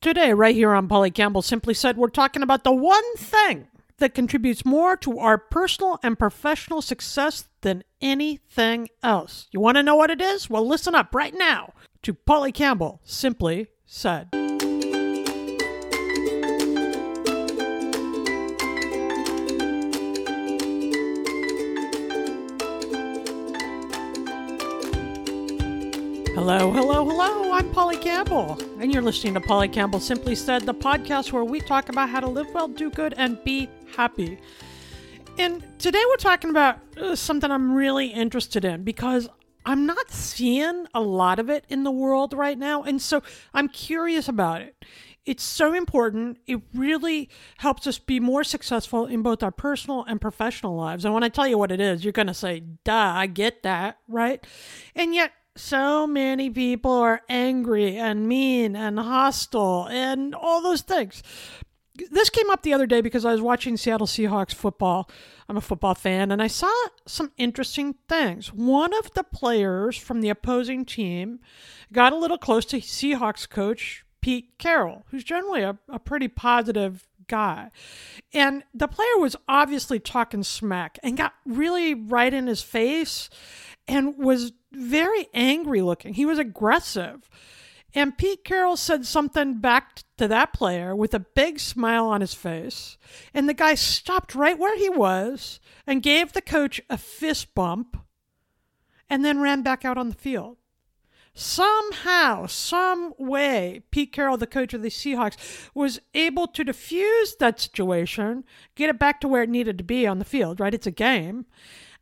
Today, right here on Polly Campbell Simply Said, we're talking about the one thing that contributes more to our personal and professional success than anything else. You want to know what it is? Well, listen up right now to Polly Campbell Simply Said. Hello, hello, hello. I'm Polly Campbell, and you're listening to Polly Campbell Simply Said, the podcast where we talk about how to live well, do good, and be happy. And today we're talking about uh, something I'm really interested in because I'm not seeing a lot of it in the world right now, and so I'm curious about it. It's so important. It really helps us be more successful in both our personal and professional lives. And when I tell you what it is, you're going to say, duh, I get that, right? And yet, so many people are angry and mean and hostile and all those things. This came up the other day because I was watching Seattle Seahawks football. I'm a football fan, and I saw some interesting things. One of the players from the opposing team got a little close to Seahawks coach Pete Carroll, who's generally a, a pretty positive guy. And the player was obviously talking smack and got really right in his face and was very angry looking. He was aggressive. And Pete Carroll said something back to that player with a big smile on his face. And the guy stopped right where he was and gave the coach a fist bump and then ran back out on the field. Somehow, some way, Pete Carroll, the coach of the Seahawks, was able to diffuse that situation, get it back to where it needed to be on the field, right? It's a game.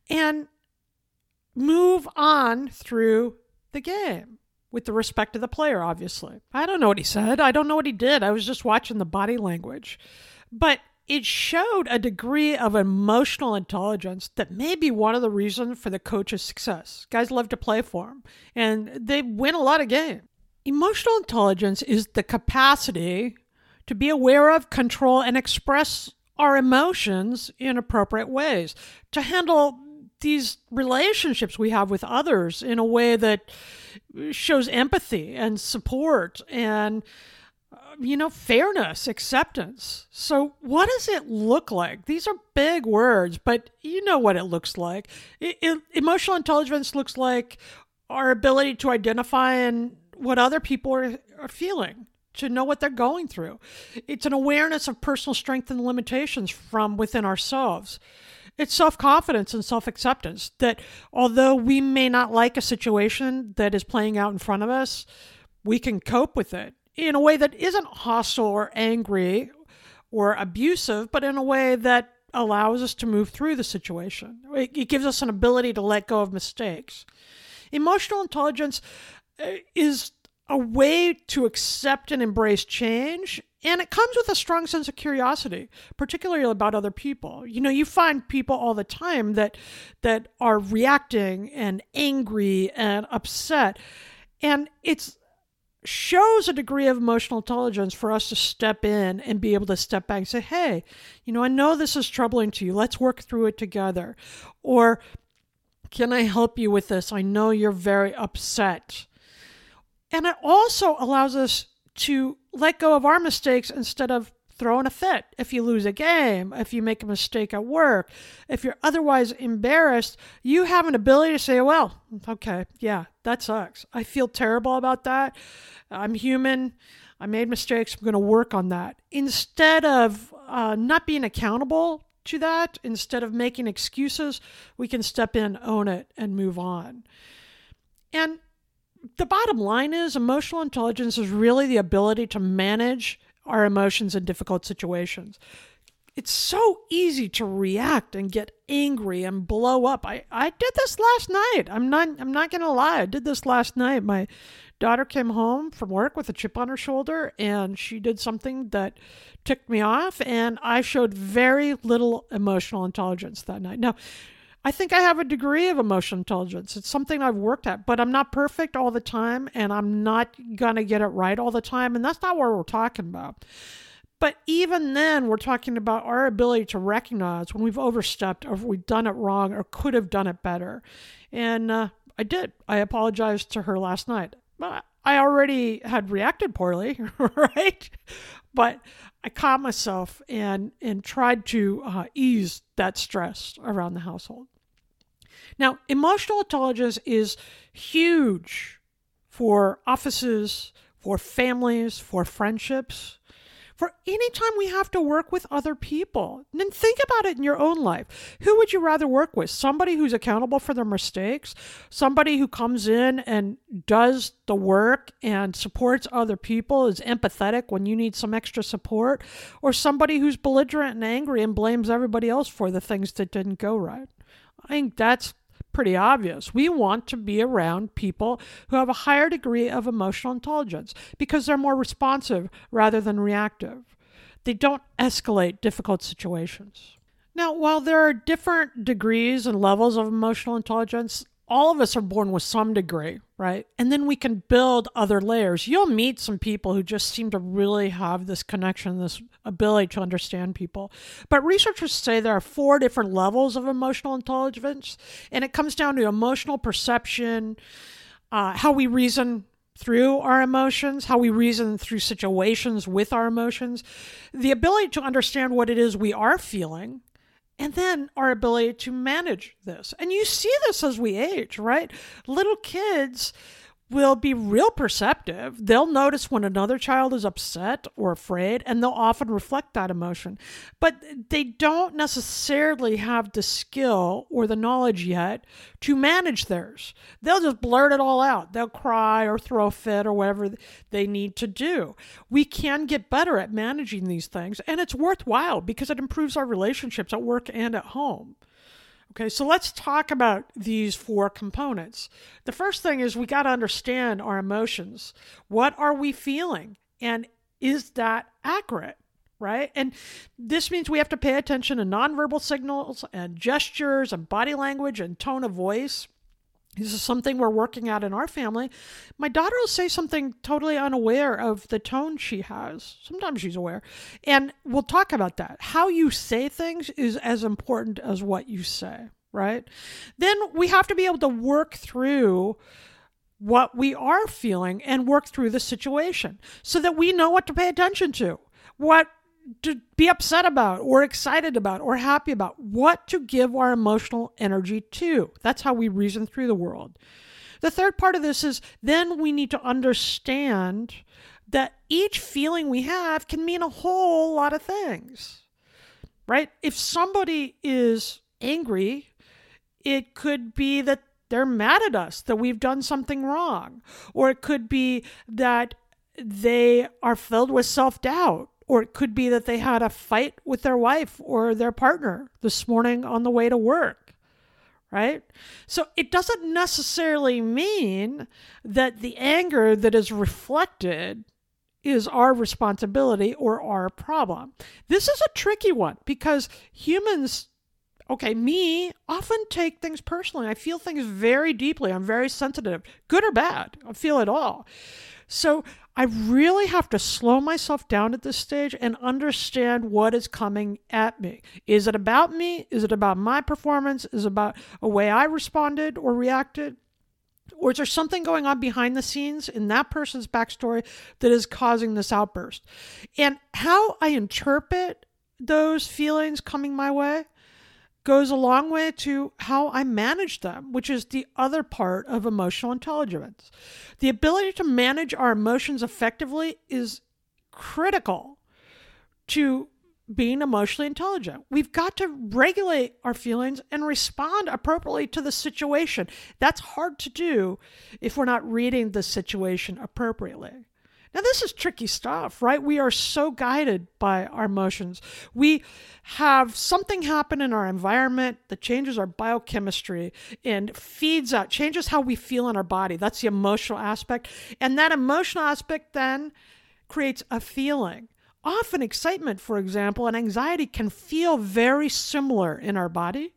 And move on through the game with the respect of the player, obviously. I don't know what he said. I don't know what he did. I was just watching the body language. But it showed a degree of emotional intelligence that may be one of the reasons for the coach's success. Guys love to play for him, and they win a lot of games. Emotional intelligence is the capacity to be aware of, control, and express our emotions in appropriate ways, to handle these relationships we have with others in a way that shows empathy and support and uh, you know fairness acceptance. So what does it look like? These are big words but you know what it looks like. It, it, emotional intelligence looks like our ability to identify and what other people are, are feeling to know what they're going through. It's an awareness of personal strength and limitations from within ourselves it's self confidence and self acceptance that although we may not like a situation that is playing out in front of us, we can cope with it in a way that isn't hostile or angry or abusive, but in a way that allows us to move through the situation. It, gives us an ability to let go of mistakes. Emotional intelligence uh, is a way to accept and embrace change and it comes with a strong sense of curiosity, particularly about other people. You know, you find people all the time that that are reacting and angry and upset. And it's shows a degree of emotional intelligence for us to step in and be able to step back and say, hey, you know, I know this is troubling to you. Let's work through it together. Or, can I help you with this? I know you're very upset. And it also allows us to let go of our mistakes instead of throwing a fit if you lose a game, if you make a mistake at work, if you're otherwise embarrassed, you have an ability to say, well, okay, yeah, that sucks. I feel terrible about that. I'm human. I made mistakes. I'm going to work on that. Instead of uh, not being accountable to that, instead of making excuses, we can step in, own it, and move on. And the bottom line is emotional intelligence is really the ability to manage our emotions in difficult situations. It's so easy to react and get angry and blow up. I, I did this last night. I'm not I'm not gonna lie. I did this last night. My daughter came home from work with a chip on her shoulder and she did something that ticked me off and I showed very little emotional intelligence that night. Now I think I have a degree of emotional intelligence. It's something I've worked at, but I'm not perfect all the time and I'm not going to get it right all the time. And that's not what we're talking about. But even then, we're talking about our ability to recognize when we've overstepped or we've done it wrong or could have done it better. And uh, I did. I apologized to her last night. I already had reacted poorly, right? But I caught myself and and tried to uh, ease that stress around the household. Now, emotional intelligence is huge for offices, for families, for friendships, for any time we have to work with other people. And then think about it in your own life. Who would you rather work with? Somebody who's accountable for their mistakes, somebody who comes in and does the work and supports other people, is empathetic when you need some extra support, or somebody who's belligerent and angry and blames everybody else for the things that didn't go right. I think that's pretty obvious. We want to be around people who have a higher degree of emotional intelligence because they're more responsive rather than reactive. They don't escalate difficult situations. Now, while there are different degrees and levels of emotional intelligence, all of us are born with some degree, right? And then we can build other layers. You'll meet some people who just seem to really have this connection, this ability to understand people. But researchers say there are four different levels of emotional intelligence, and it comes down to emotional perception, uh, how we reason through our emotions, how we reason through situations with our emotions, the ability to understand what it is we are feeling and then our ability to manage this. And you see this as we age, right? Little kids will be real perceptive. They'll notice when another child is upset or afraid, and they'll often reflect that emotion. But they don't necessarily have the skill or the knowledge yet to manage theirs. They'll just blurt it all out. They'll cry or throw a fit or whatever they need to do. We can get better at managing these things, and it's worthwhile because it improves our relationships at work and at home. Okay, so let's talk about these four components. The first thing is we got to understand our emotions. What are we feeling? And is that accurate? Right? And this means we have to pay attention to nonverbal signals and gestures and body language and tone of voice. This is something we're working at in our family. My daughter will say something totally unaware of the tone she has. Sometimes she's aware. And we'll talk about that. How you say things is as important as what you say, right? Then we have to be able to work through what we are feeling and work through the situation so that we know what to pay attention to. What to be upset about or excited about or happy about, what to give our emotional energy to. That's how we reason through the world. The third part of this is then we need to understand that each feeling we have can mean a whole lot of things, right? If somebody is angry, it could be that they're mad at us, that we've done something wrong, or it could be that they are filled with self doubt or it could be that they had a fight with their wife or their partner this morning on the way to work, right? So it doesn't necessarily mean that the anger that is reflected is our responsibility or our problem. This is a tricky one because humans okay, me often take things personally. I feel things very deeply. I'm very sensitive, good or bad. I feel it all. So I really have to slow myself down at this stage and understand what is coming at me. Is it about me? Is it about my performance? Is it about a way I responded or reacted? Or is there something going on behind the scenes in that person's backstory that is causing this outburst? And how I interpret those feelings coming my way goes a long way to how I manage them, which is the other part of emotional intelligence. The ability to manage our emotions effectively is critical to being emotionally intelligent. We've got to regulate our feelings and respond appropriately to the situation. That's hard to do if we're not reading the situation appropriately. Now, this is tricky stuff, right? We are so guided by our emotions. We have something happen in our environment that changes our biochemistry and feeds out, changes how we feel in our body. That's the emotional aspect. And that emotional aspect then creates a feeling. Often, excitement, for example, and anxiety can feel very similar in our body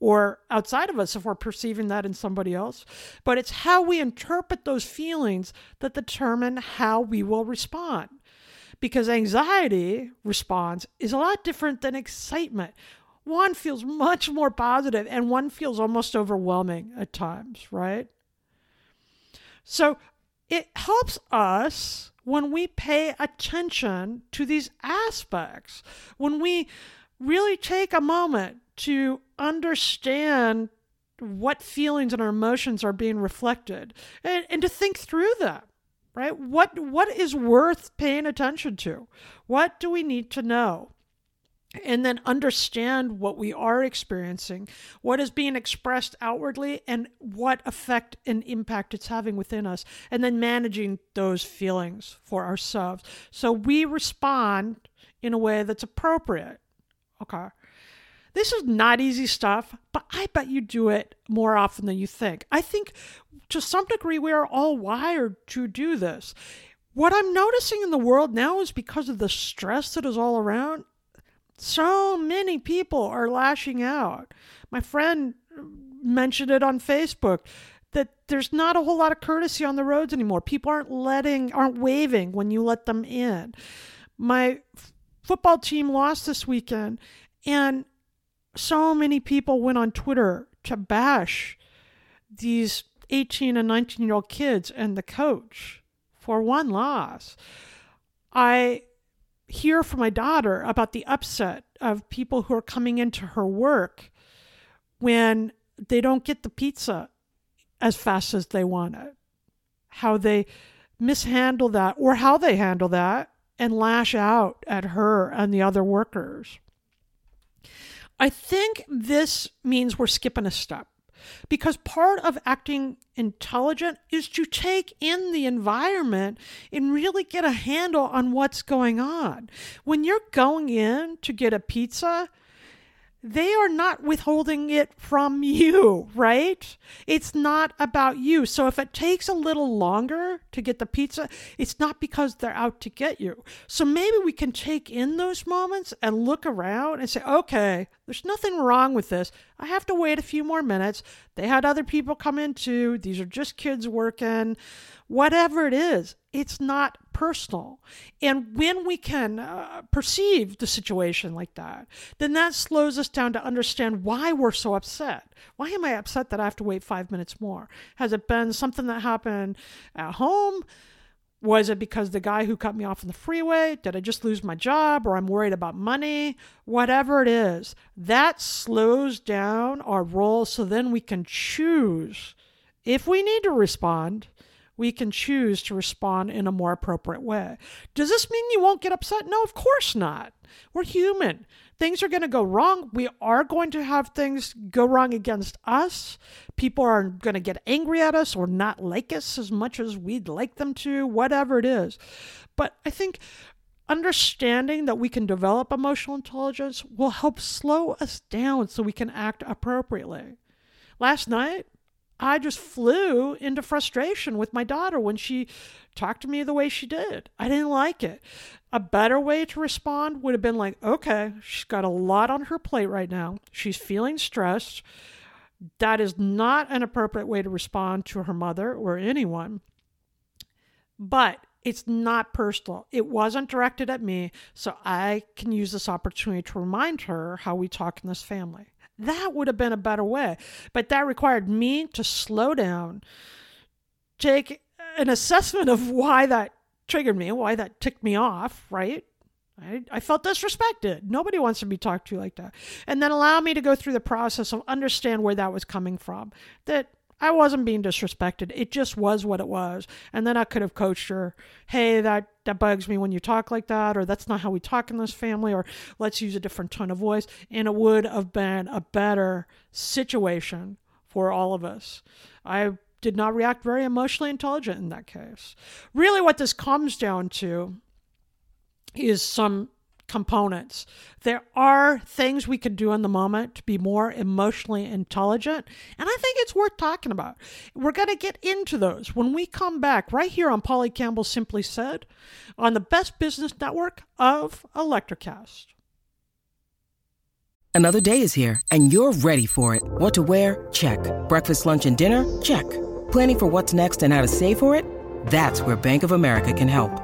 or outside of us if we're perceiving that in somebody else. But it's how we interpret those feelings that determine how we will respond. Because anxiety response is a lot different than excitement. One feels much more positive and one feels almost overwhelming at times, right? So it helps us when we pay attention to these aspects, when we really take a moment to understand what feelings and our emotions are being reflected and, and to think through them right what what is worth paying attention to what do we need to know and then understand what we are experiencing, what is being expressed outwardly, and what effect and impact it's having within us, and then managing those feelings for ourselves. So we respond in a way that's appropriate. Okay. This is not easy stuff, but I bet you do it more often than you think. I think to some degree we are all wired to do this. What I'm noticing in the world now is because of the stress that is all around, so many people are lashing out. My friend mentioned it on Facebook that there's not a whole lot of courtesy on the roads anymore. People aren't letting, aren't waving when you let them in. My football team lost this weekend, and so many people went on Twitter to bash these 18 and 19 year old kids and the coach for one loss. I hear from my daughter about the upset of people who are coming into her work when they don't get the pizza as fast as they want it. How they mishandle that or how they handle that and lash out at her and the other workers. I think this means we're skipping a step because part of acting intelligent is to take in the environment and really get a handle on what's going on. When you're going in to get a pizza, they are not withholding it from you, right? It's not about you. So if it takes a little longer to get the pizza, it's not because they're out to get you. So maybe we can take in those moments and look around and say, okay, there's nothing wrong with this. I have to wait a few more minutes. They had other people come in too. These are just kids working. Whatever it is, it's not personal. And when we can uh, perceive the situation like that, then that slows us down to understand why we're so upset. Why am I upset that I have to wait five minutes more? Has it been something that happened at home? Was it because the guy who cut me off on the freeway? Did I just lose my job or I'm worried about money? Whatever it is, that slows down our role so then we can choose if we need to respond we can choose to respond in a more appropriate way. Does this mean you won't get upset? No, of course not. We're human. Things are going to go wrong. We are going to have things go wrong against us. People are going to get angry at us or not like us as much as we'd like them to, whatever it is. But I think understanding that we can develop emotional intelligence will help slow us down so we can act appropriately. Last night, I just flew into frustration with my daughter when she talked to me the way she did. I didn't like it. A better way to respond would have been like, okay, she's got a lot on her plate right now. She's feeling stressed. That is not an appropriate way to respond to her mother or anyone. But it's not personal. It wasn't directed at me, so I can use this opportunity to remind her how we talk in this family. That would have been a better way. But that required me to slow down, take an assessment of why that triggered me, why that ticked me off, right? I, I felt disrespected. Nobody wants to be talked to like that. And then allow me to go through the process of understand where that was coming from. That I wasn't being disrespected. It just was what it was. And then I could have coached her, hey, that, that bugs me when you talk like that, or that's not how we talk in this family, or let's use a different tone of voice. And it would have been a better situation for all of us. I did not react very emotionally intelligent in that case. Really, what this comes down to is some components. There are things we can do in the moment to be more emotionally intelligent, and I think it's worth talking about. We're going to get into those when we come back right here on Polly Campbell Simply Said on the best business network of Electricast. Another day is here, and you're ready for it. What to wear? Check. Breakfast, lunch, and dinner? Check. Planning for what's next and how to save for it? That's where Bank of America can help.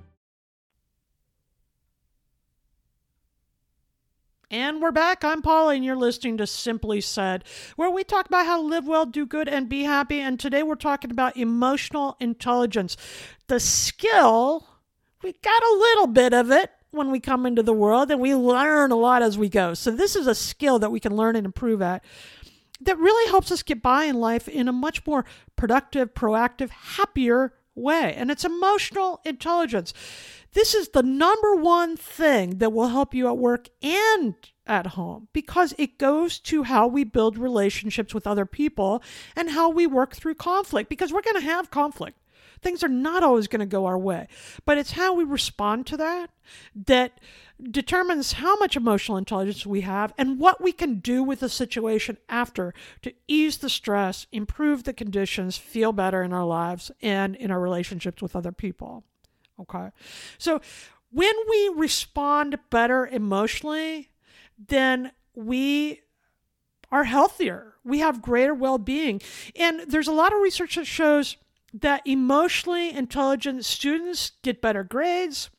And we're back. I'm Paula, and you're listening to Simply Said, where we talk about how to live well, do good, and be happy. And today we're talking about emotional intelligence. The skill, we got a little bit of it when we come into the world, and we learn a lot as we go. So, this is a skill that we can learn and improve at that really helps us get by in life in a much more productive, proactive, happier way. And it's emotional intelligence. This is the number one thing that will help you at work and at home because it goes to how we build relationships with other people and how we work through conflict because we're going to have conflict. Things are not always going to go our way, but it's how we respond to that that determines how much emotional intelligence we have and what we can do with the situation after to ease the stress, improve the conditions, feel better in our lives and in our relationships with other people. Okay. So when we respond better emotionally, then we are healthier. We have greater well being. And there's a lot of research that shows that emotionally intelligent students get better grades.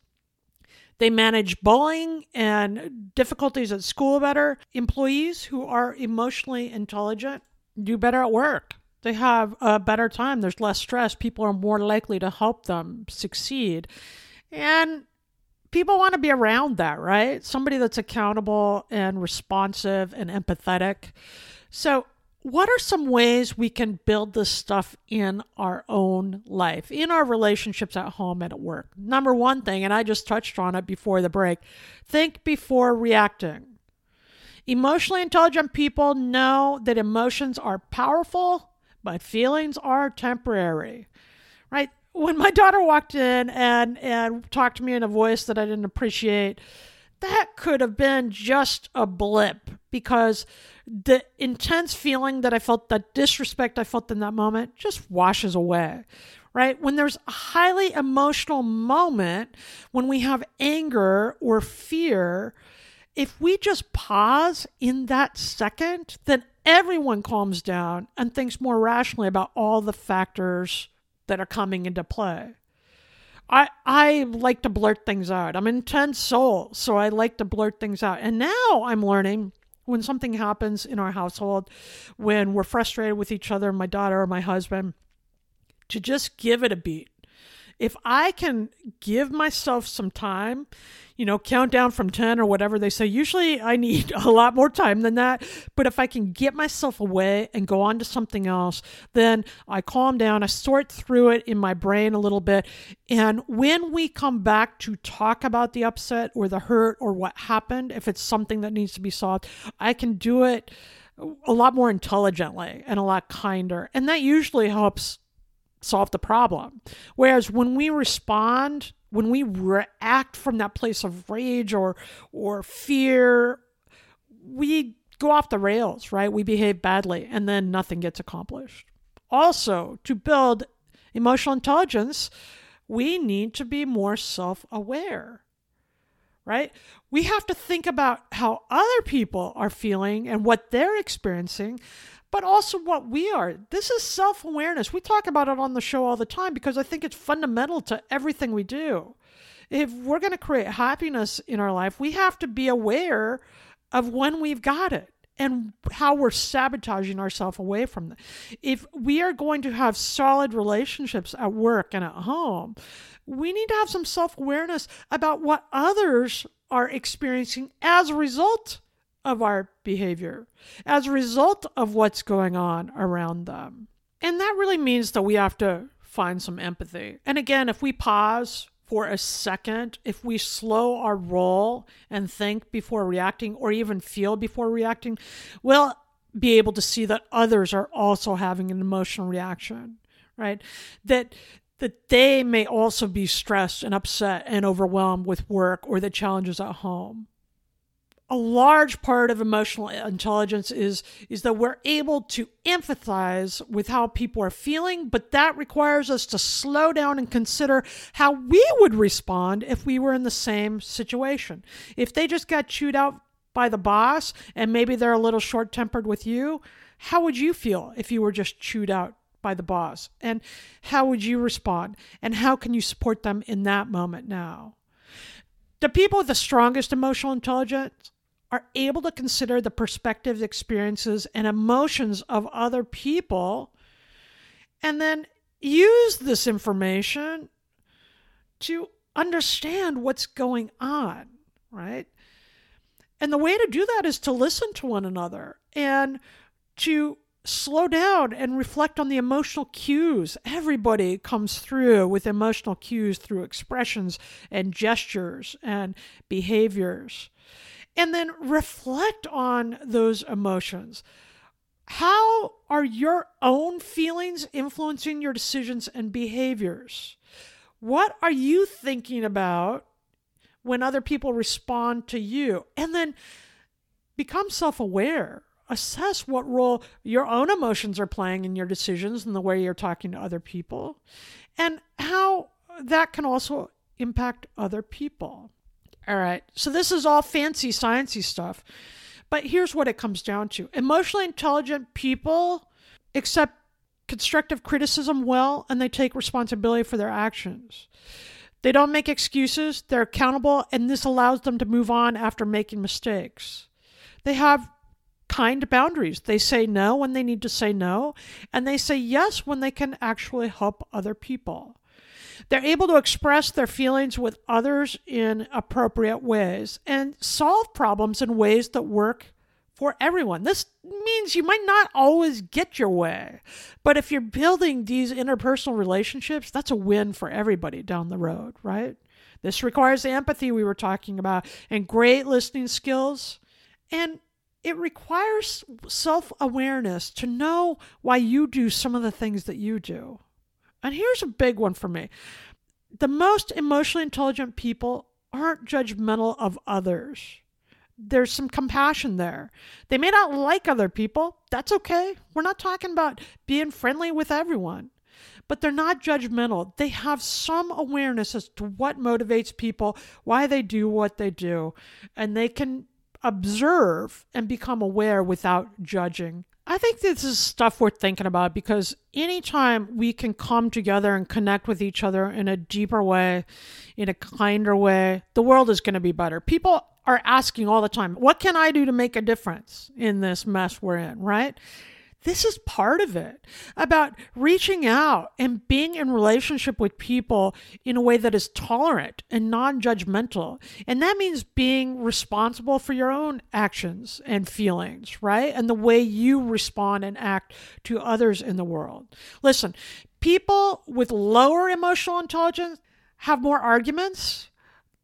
They manage bullying and difficulties at school better. Employees who are emotionally intelligent do better at work they have a better time. There's less stress. People are more likely to help them succeed. And people want to be around that, right? Somebody that's accountable and responsive and empathetic. So, what are some ways we can build this stuff in our own life, in our relationships at home and at work? Number one thing, and I just touched on it before the break think before reacting. Emotionally intelligent people know that emotions are powerful but feelings are temporary, right? When my daughter walked in and, and talked to me in a voice that I didn't appreciate, that could have been just a blip because the intense feeling that I felt, that disrespect I felt in that moment, just washes away, right? When there's a highly emotional moment, when we have anger or fear, if we just pause in that second, then everyone calms down and thinks more rationally about all the factors that are coming into play. I I like to blurt things out. I'm an intense soul, so I like to blurt things out. And now I'm learning when something happens in our household, when we're frustrated with each other, my daughter or my husband, to just give it a beat if I can give myself some time, you know, count down from 10 or whatever they say, usually I need a lot more time than that. But if I can get myself away and go on to something else, then I calm down, I sort through it in my brain a little bit. And when we come back to talk about the upset or the hurt or what happened, if it's something that needs to be solved, I can do it a lot more intelligently and a lot kinder. And that usually helps solve the problem. Whereas when we respond, when we react from that place of rage or or fear, we go off the rails, right? We behave badly and then nothing gets accomplished. Also, to build emotional intelligence, we need to be more self aware, right? We have to think about how other people are feeling and what they're experiencing, but also what we are. This is self awareness. We talk about it on the show all the time because I think it's fundamental to everything we do. If we're going to create happiness in our life, we have to be aware of when we've got it and how we're sabotaging ourselves away from them. If we are going to have solid relationships at work and at home, we need to have some self awareness about what others are experiencing as a result of our behavior, as a result of what's going on around them. And that really means that we have to find some empathy. And again, if we pause for a second, if we slow our roll and think before reacting or even feel before reacting, we'll be able to see that others are also having an emotional reaction, right? That that they may also be stressed and upset and overwhelmed with work or the challenges at home a large part of emotional intelligence is is that we're able to empathize with how people are feeling but that requires us to slow down and consider how we would respond if we were in the same situation. If they just got chewed out by the boss and maybe they're a little short-tempered with you how would you feel if you were just chewed out by the boss? And how would you respond? And how can you support them in that moment now? The people with the strongest emotional intelligence are able to consider the perspectives, experiences, and emotions of other people and then use this information to understand what's going on, right? And the way to do that is to listen to one another and to slow down and reflect on the emotional cues. Everybody comes through with emotional cues through expressions and gestures and behaviors and then reflect on those emotions. How are your own feelings influencing your decisions and behaviors? What are you thinking about when other people respond to you? And then become self aware. Assess what role your own emotions are playing in your decisions and the way you're talking to other people, and how that can also impact other people. All right. So this is all fancy sciencey stuff. But here's what it comes down to. Emotionally intelligent people accept constructive criticism well and they take responsibility for their actions. They don't make excuses, they're accountable, and this allows them to move on after making mistakes. They have kind boundaries. They say no when they need to say no, and they say yes when they can actually help other people. They're able to express their feelings with others in appropriate ways and solve problems in ways that work for everyone. This means you might not always get your way, but if you're building these interpersonal relationships, that's a win for everybody down the road, right? This requires the empathy we were talking about and great listening skills. And it requires self awareness to know why you do some of the things that you do. And here's a big one for me the most emotionally intelligent people aren't judgmental of others. There's some compassion there. They may not like other people. That's okay. We're not talking about being friendly with everyone, but they're not judgmental. They have some awareness as to what motivates people, why they do what they do, and they can observe and become aware without judging. I think this is stuff worth thinking about because anytime we can come together and connect with each other in a deeper way, in a kinder way, the world is going to be better. People are asking all the time, what can I do to make a difference in this mess we're in, right? This is part of it about reaching out and being in relationship with people in a way that is tolerant and non judgmental. And that means being responsible for your own actions and feelings, right? And the way you respond and act to others in the world. Listen, people with lower emotional intelligence have more arguments,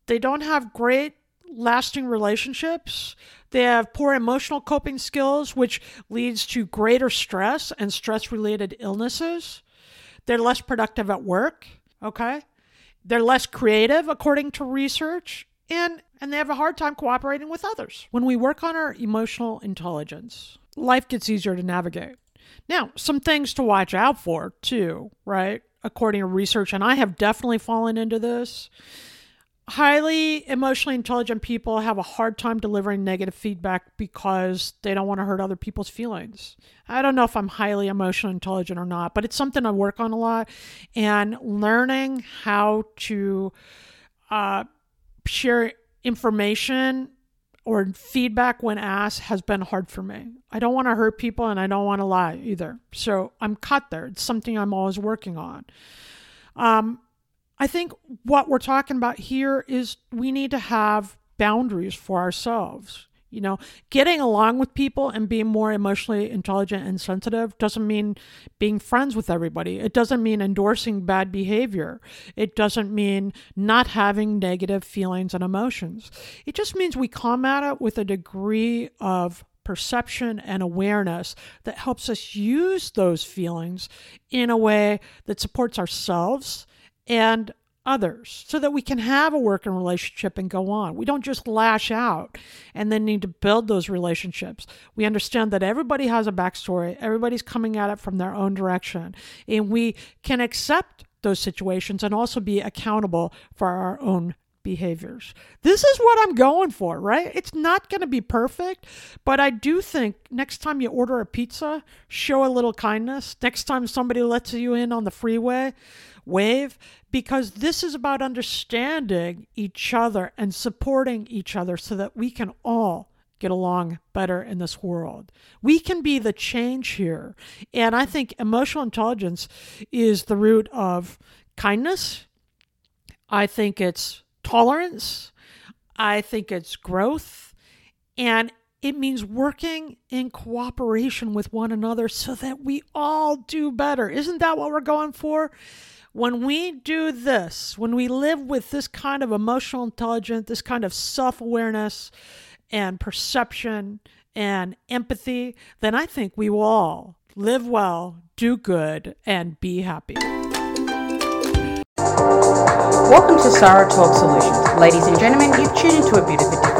they don't have great lasting relationships. They have poor emotional coping skills, which leads to greater stress and stress related illnesses. They're less productive at work, okay? They're less creative, according to research, and and they have a hard time cooperating with others. When we work on our emotional intelligence, life gets easier to navigate. Now, some things to watch out for too, right? According to research, and I have definitely fallen into this. Highly emotionally intelligent people have a hard time delivering negative feedback because they don't want to hurt other people's feelings. I don't know if I'm highly emotionally intelligent or not, but it's something I work on a lot. And learning how to uh, share information or feedback when asked has been hard for me. I don't want to hurt people and I don't want to lie either. So I'm cut there. It's something I'm always working on. Um, I think what we're talking about here is we need to have boundaries for ourselves. You know, getting along with people and being more emotionally intelligent and sensitive doesn't mean being friends with everybody. It doesn't mean endorsing bad behavior. It doesn't mean not having negative feelings and emotions. It just means we come at it with a degree of perception and awareness that helps us use those feelings in a way that supports ourselves and others so that we can have a working relationship and go on. We don't just lash out and then need to build those relationships. We understand that everybody has a backstory, everybody's coming at it from their own direction, and we can accept those situations and also be accountable for our own behaviors. This is what I'm going for, right? It's not going to be perfect, but I do think next time you order a pizza, show a little kindness. Next time somebody lets you in on the freeway, wave because this is about understanding each other and supporting each other so that we can all get along better in this world. We can be the change here. And I think emotional intelligence is the root of kindness. I think it's tolerance. I think it's growth. And it means working in cooperation with one another so that we all do better. Isn't that what we're going for? When we do this, when we live with this kind of emotional intelligence, this kind of self awareness and perception and empathy, then I think we will all live well, do good, and be happy. Welcome to Sarah Talk Solutions. Ladies and gentlemen, you've tuned into a beautiful of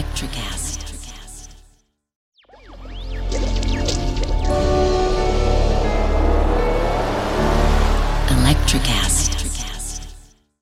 Electricast.